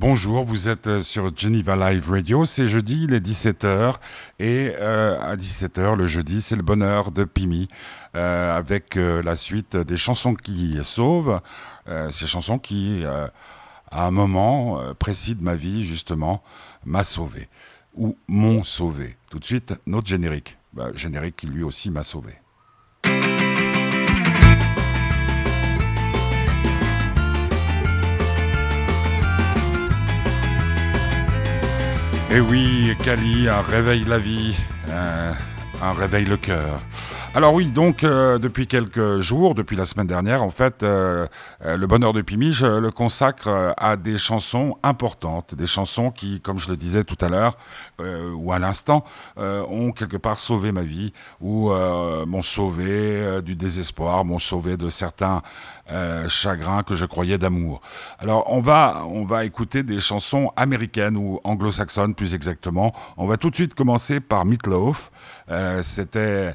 Bonjour, vous êtes euh, sur Geneva Live Radio, c'est jeudi, il est 17h, et euh, à 17h le jeudi, c'est le bonheur de Pimi, euh, avec la suite des chansons qui sauvent, ces chansons qui, à un moment précis de ma vie, justement, m'a sauvé, ou m'ont sauvé. Tout de suite, notre générique, bah, générique qui lui aussi m'a sauvé. Et eh oui, Kali, un réveille la vie, un réveille le cœur. Alors oui, donc euh, depuis quelques jours, depuis la semaine dernière, en fait, euh, euh, le bonheur de Pimi, je le consacre à des chansons importantes, des chansons qui, comme je le disais tout à l'heure ou à l'instant, ont quelque part sauvé ma vie ou m'ont sauvé du désespoir, m'ont sauvé de certains chagrins que je croyais d'amour. Alors on va, on va écouter des chansons américaines ou anglo-saxonnes plus exactement. On va tout de suite commencer par Meatloaf. Euh, c'était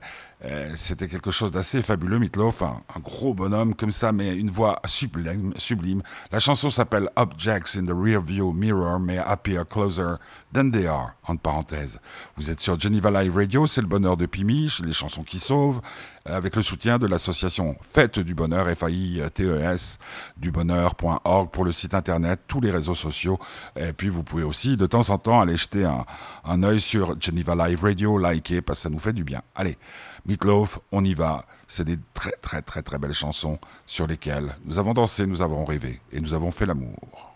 quelque chose d'assez fabuleux, Mitloff, un, gros bonhomme comme ça, mais une voix sublime. sublime. La chanson s'appelle Objects in the Rearview Mirror may appear closer than they are, entre parenthèses. Vous êtes sur Geneva Live Radio, c'est le bonheur de Pimiche, les chansons qui sauvent, avec le soutien de l'association Fête du Bonheur, F-A-I-T-E-S, du bonheur.org pour le site internet, tous les réseaux sociaux. Et puis vous pouvez aussi de temps en temps aller jeter un, un œil sur Geneva Live Radio, liker, parce que ça nous fait du bien. Allez. Meatloaf, on y va. C'est des très très très très belles chansons sur lesquelles nous avons dansé, nous avons rêvé et nous avons fait l'amour.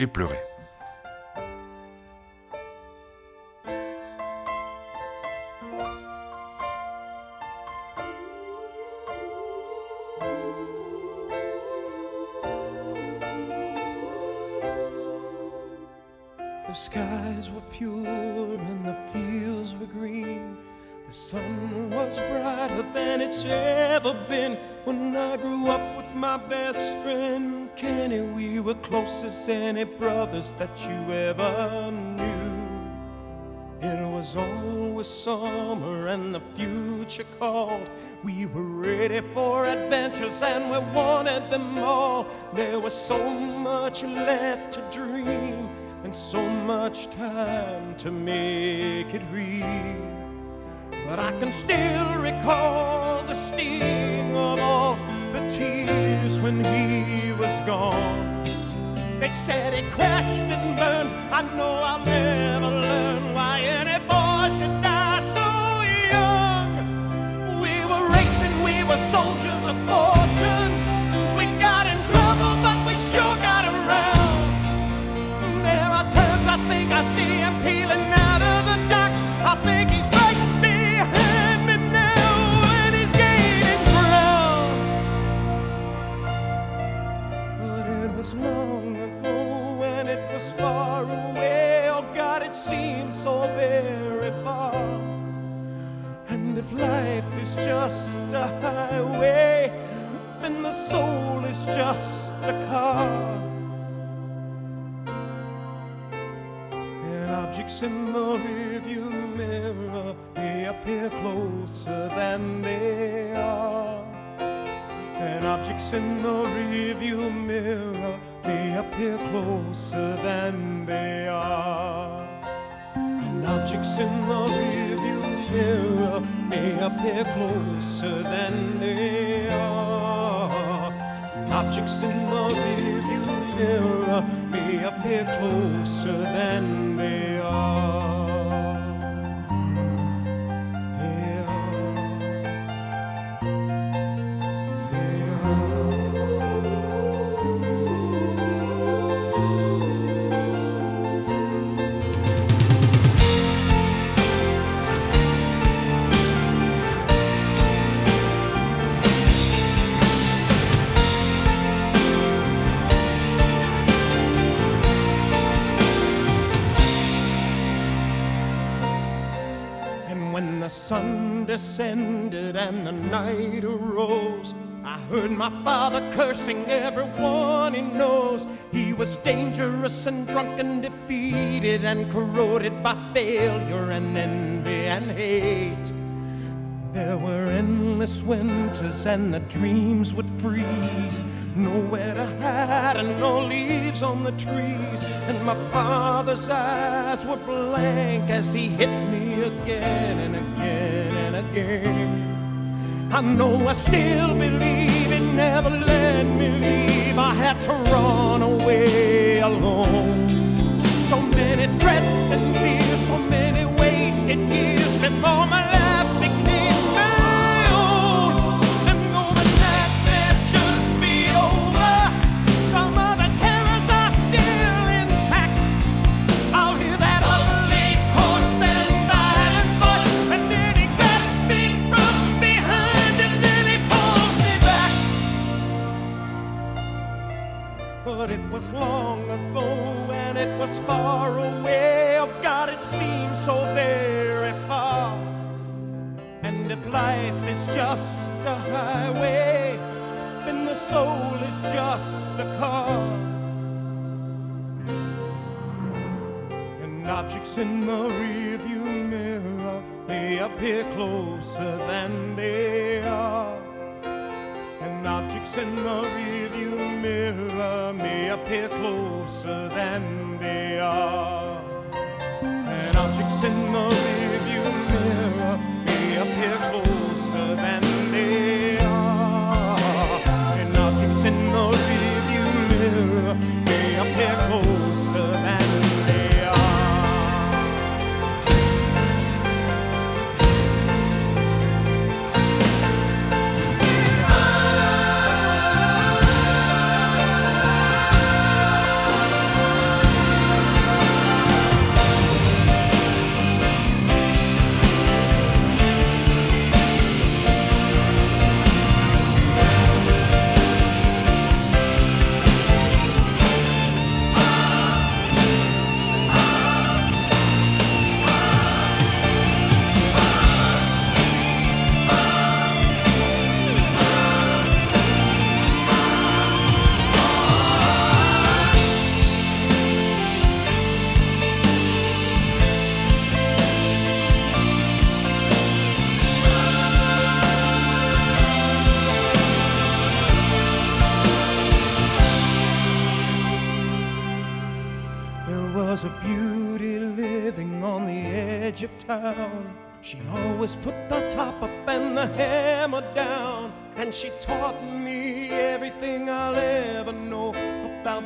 Et pleuré. The skies were pure and the fields were green. The sun was brighter than it's ever been. When I grew up with my best friend Kenny, we were close as any brothers that you ever knew. It was always summer and the future called. We were ready for adventures and we wanted them all. There was so much left to dream and so much time to make it real. But I can still recall the sting of all the tears when he was gone. They said he crashed and burned. I know I'll never learn why any boy should die so young. We were racing, we were soldiers of fortune. Objects in the rearview mirror may appear closer than they are. The night arose. I heard my father cursing everyone he knows. He was dangerous and drunk and defeated and corroded by failure and envy and hate. There were endless winters and the dreams would freeze. Nowhere to hide and no leaves on the trees. And my father's eyes were blank as he hit me again and again and again. I know I still believe it never let me leave. I had to run away alone. So many threats and fears, so many wasted years before my life But it was long ago and it was far away. Oh God, it seems so very far. And if life is just a highway, then the soul is just a car. And objects in the rearview mirror may appear closer than they are. In the rearview mirror may appear closer than they are. And objects in the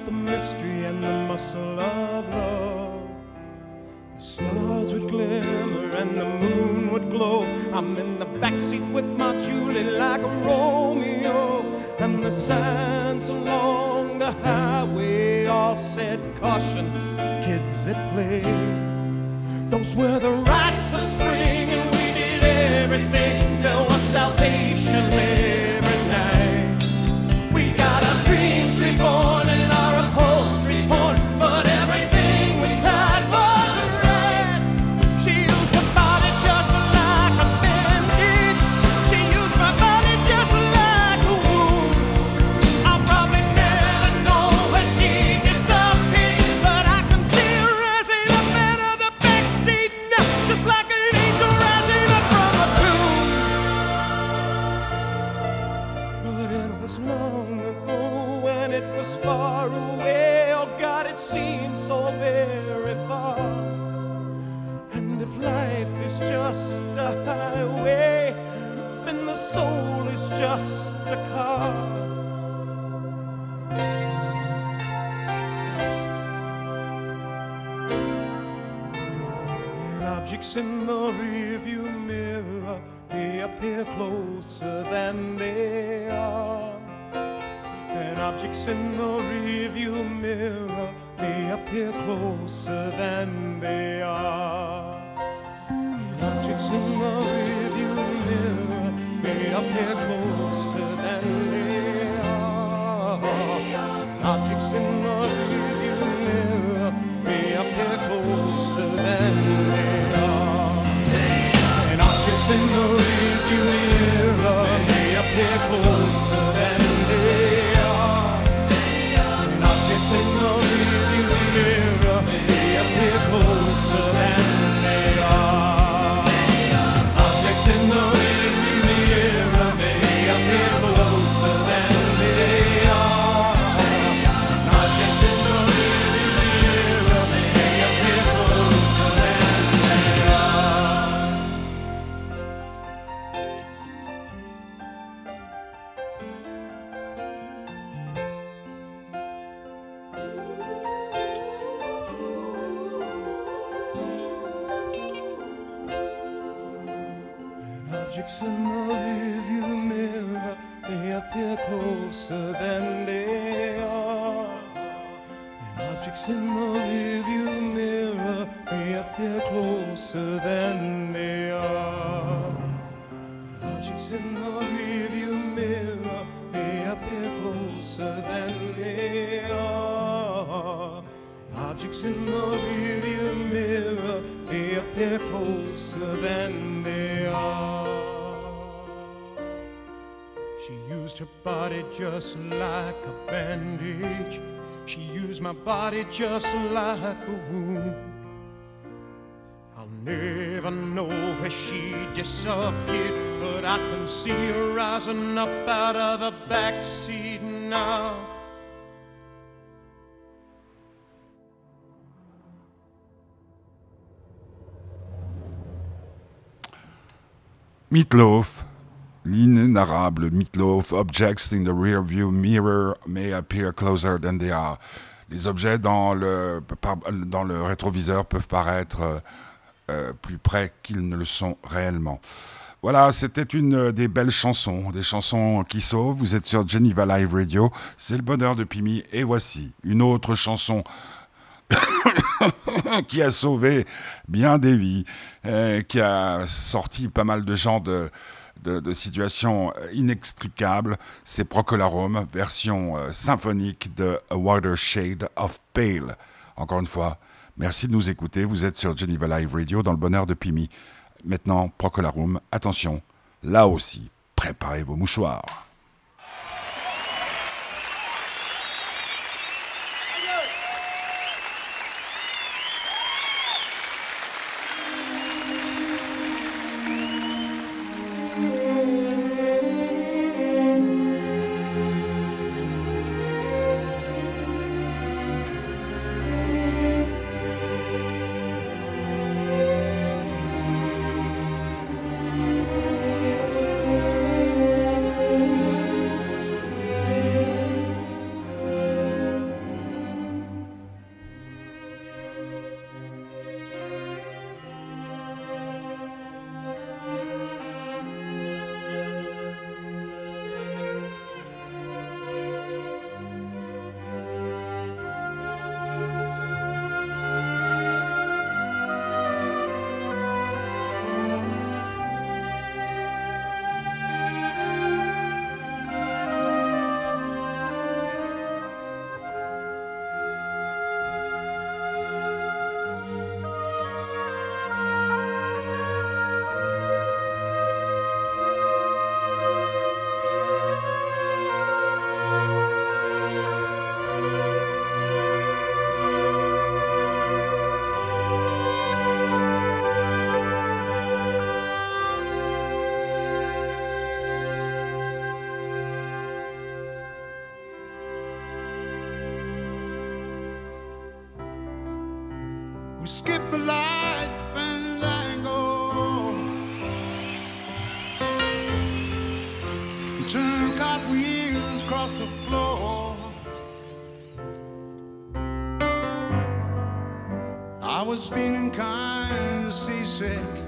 the mystery and the muscle of love. The stars would glimmer and the moon would glow. I'm in the backseat with my Julie like a Romeo. And the signs along the highway all said caution, kids at play. Those were the rites of spring, and we did everything. There was salvation every just a car. And objects in the rearview mirror may appear closer than they are. And objects in the rearview mirror may appear closer than they are. And objects in the appear closer than they are. Objects in closer than they are. She used her body just like a bandage. She used my body just like a wound. I'll never know where she disappeared, but I can see her rising up out of the back seat now. Meatloaf, l'inénarrable Meatloaf, objects in the rearview mirror may appear closer than they are. Les objets dans le, dans le rétroviseur peuvent paraître euh, euh, plus près qu'ils ne le sont réellement. Voilà, c'était une des belles chansons, des chansons qui sauvent. Vous êtes sur Geneva Live Radio, c'est le bonheur de Pimi. Et voici une autre chanson qui a sauvé bien des vies, euh, qui a sorti pas mal de gens de, de, situations inextricables. C'est Procolarum, version euh, symphonique de A Wider Shade of Pale. Encore une fois, merci de nous écouter. Vous êtes sur Geneva Live Radio dans le bonheur de Pimi. Maintenant, Procolarum, attention, là aussi, préparez vos mouchoirs. We skip the light and angle. Turn cartwheels across the floor. I was feeling kind of seasick.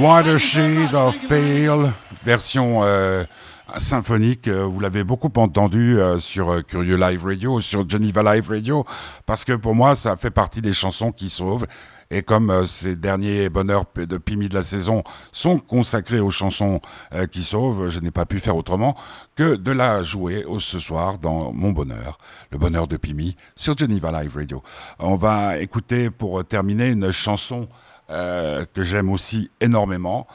Wider Shade of Pale, version euh, symphonique. Euh, vous l'avez beaucoup entendu euh, sur Curieux Live Radio, sur Geneva Live Radio, parce que pour moi, ça fait partie des chansons qui sauvent. Et comme ces derniers bonheurs de Pimi de la saison sont consacrés aux chansons qui sauvent, je n'ai pas pu faire autrement que de la jouer ce soir dans mon bonheur, le bonheur de Pimi sur Geneva Live Radio. On va écouter pour terminer une chanson euh, que j'aime aussi énormément.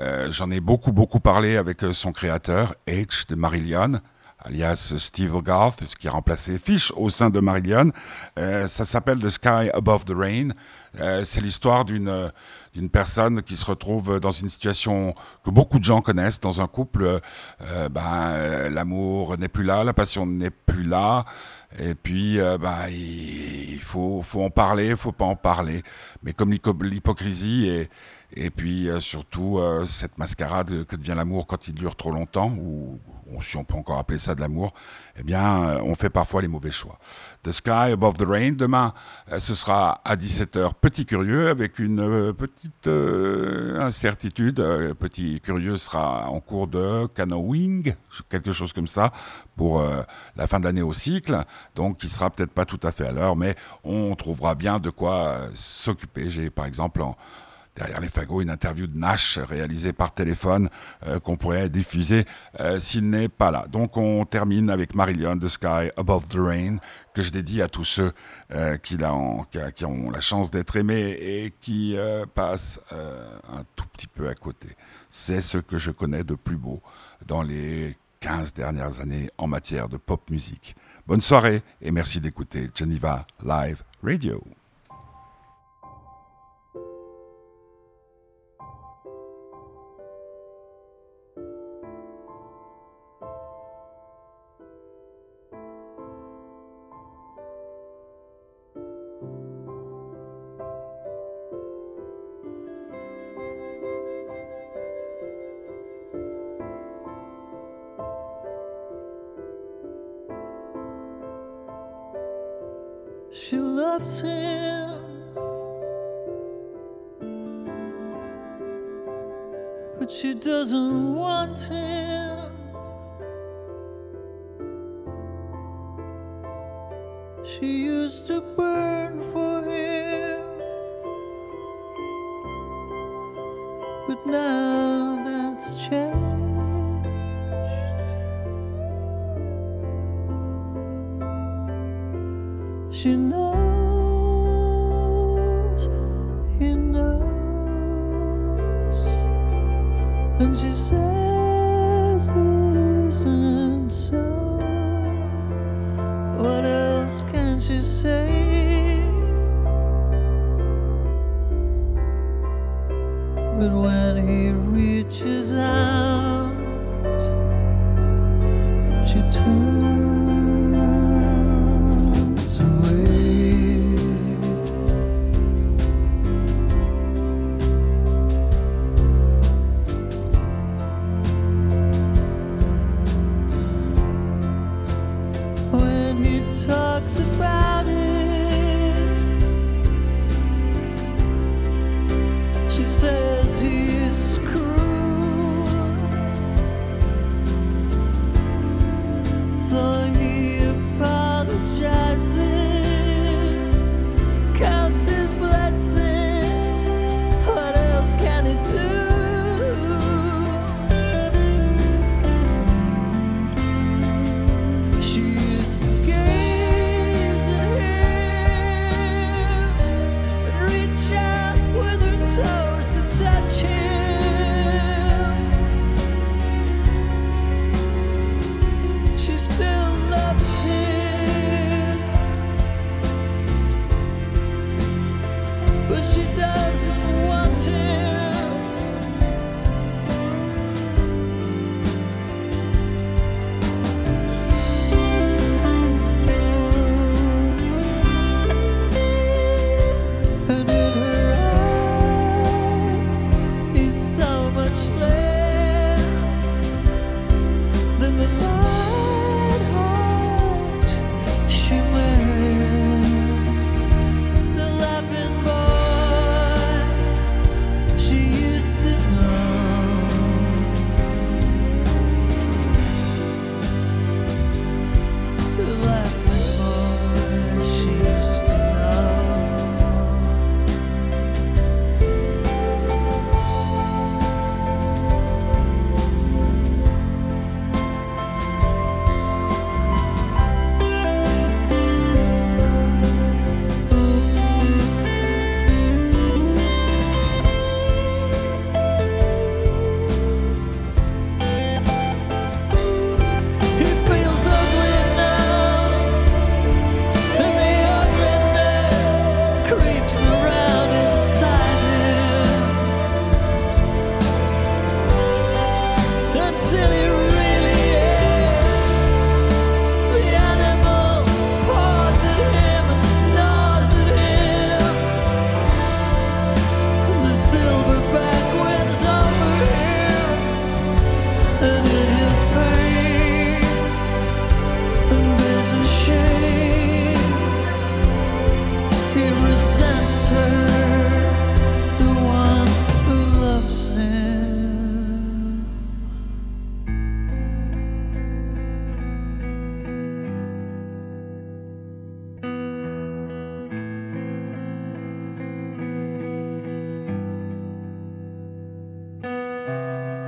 Euh, j'en ai beaucoup, beaucoup parlé avec euh, son créateur, H de Marillion, alias Steve Garth, qui a remplacé Fish au sein de Marillion. ça s'appelle The Sky Above the Rain. c'est l'histoire d'une d'une personne qui se retrouve dans une situation que beaucoup de gens connaissent dans un couple. ben, l'amour n'est plus là, la passion n'est plus là. Et puis, euh, bah, il faut, faut en parler, faut pas en parler. Mais comme l'hypocrisie et, et puis euh, surtout euh, cette mascarade que devient l'amour quand il dure trop longtemps, ou, si on peut encore appeler ça de l'amour, eh bien, on fait parfois les mauvais choix. The Sky Above the Rain, demain, ce sera à 17h, Petit Curieux, avec une petite incertitude. Petit Curieux sera en cours de canoeing, quelque chose comme ça, pour la fin de l'année au cycle donc qui sera peut-être pas tout à fait à l'heure, mais on trouvera bien de quoi euh, s'occuper. J'ai par exemple derrière les fagots une interview de Nash réalisée par téléphone euh, qu'on pourrait diffuser euh, s'il n'est pas là. Donc on termine avec Marillion, The Sky Above the Rain, que je dédie à tous ceux qui, qui, ont la chance d'être aimés et qui passent un tout petit peu à côté. C'est ce que je connais de plus beau dans les 15 dernières années en matière de pop musique. Bonne soirée et merci d'écouter Geneva Live Radio. she used to burn for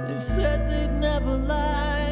They said they'd never lie.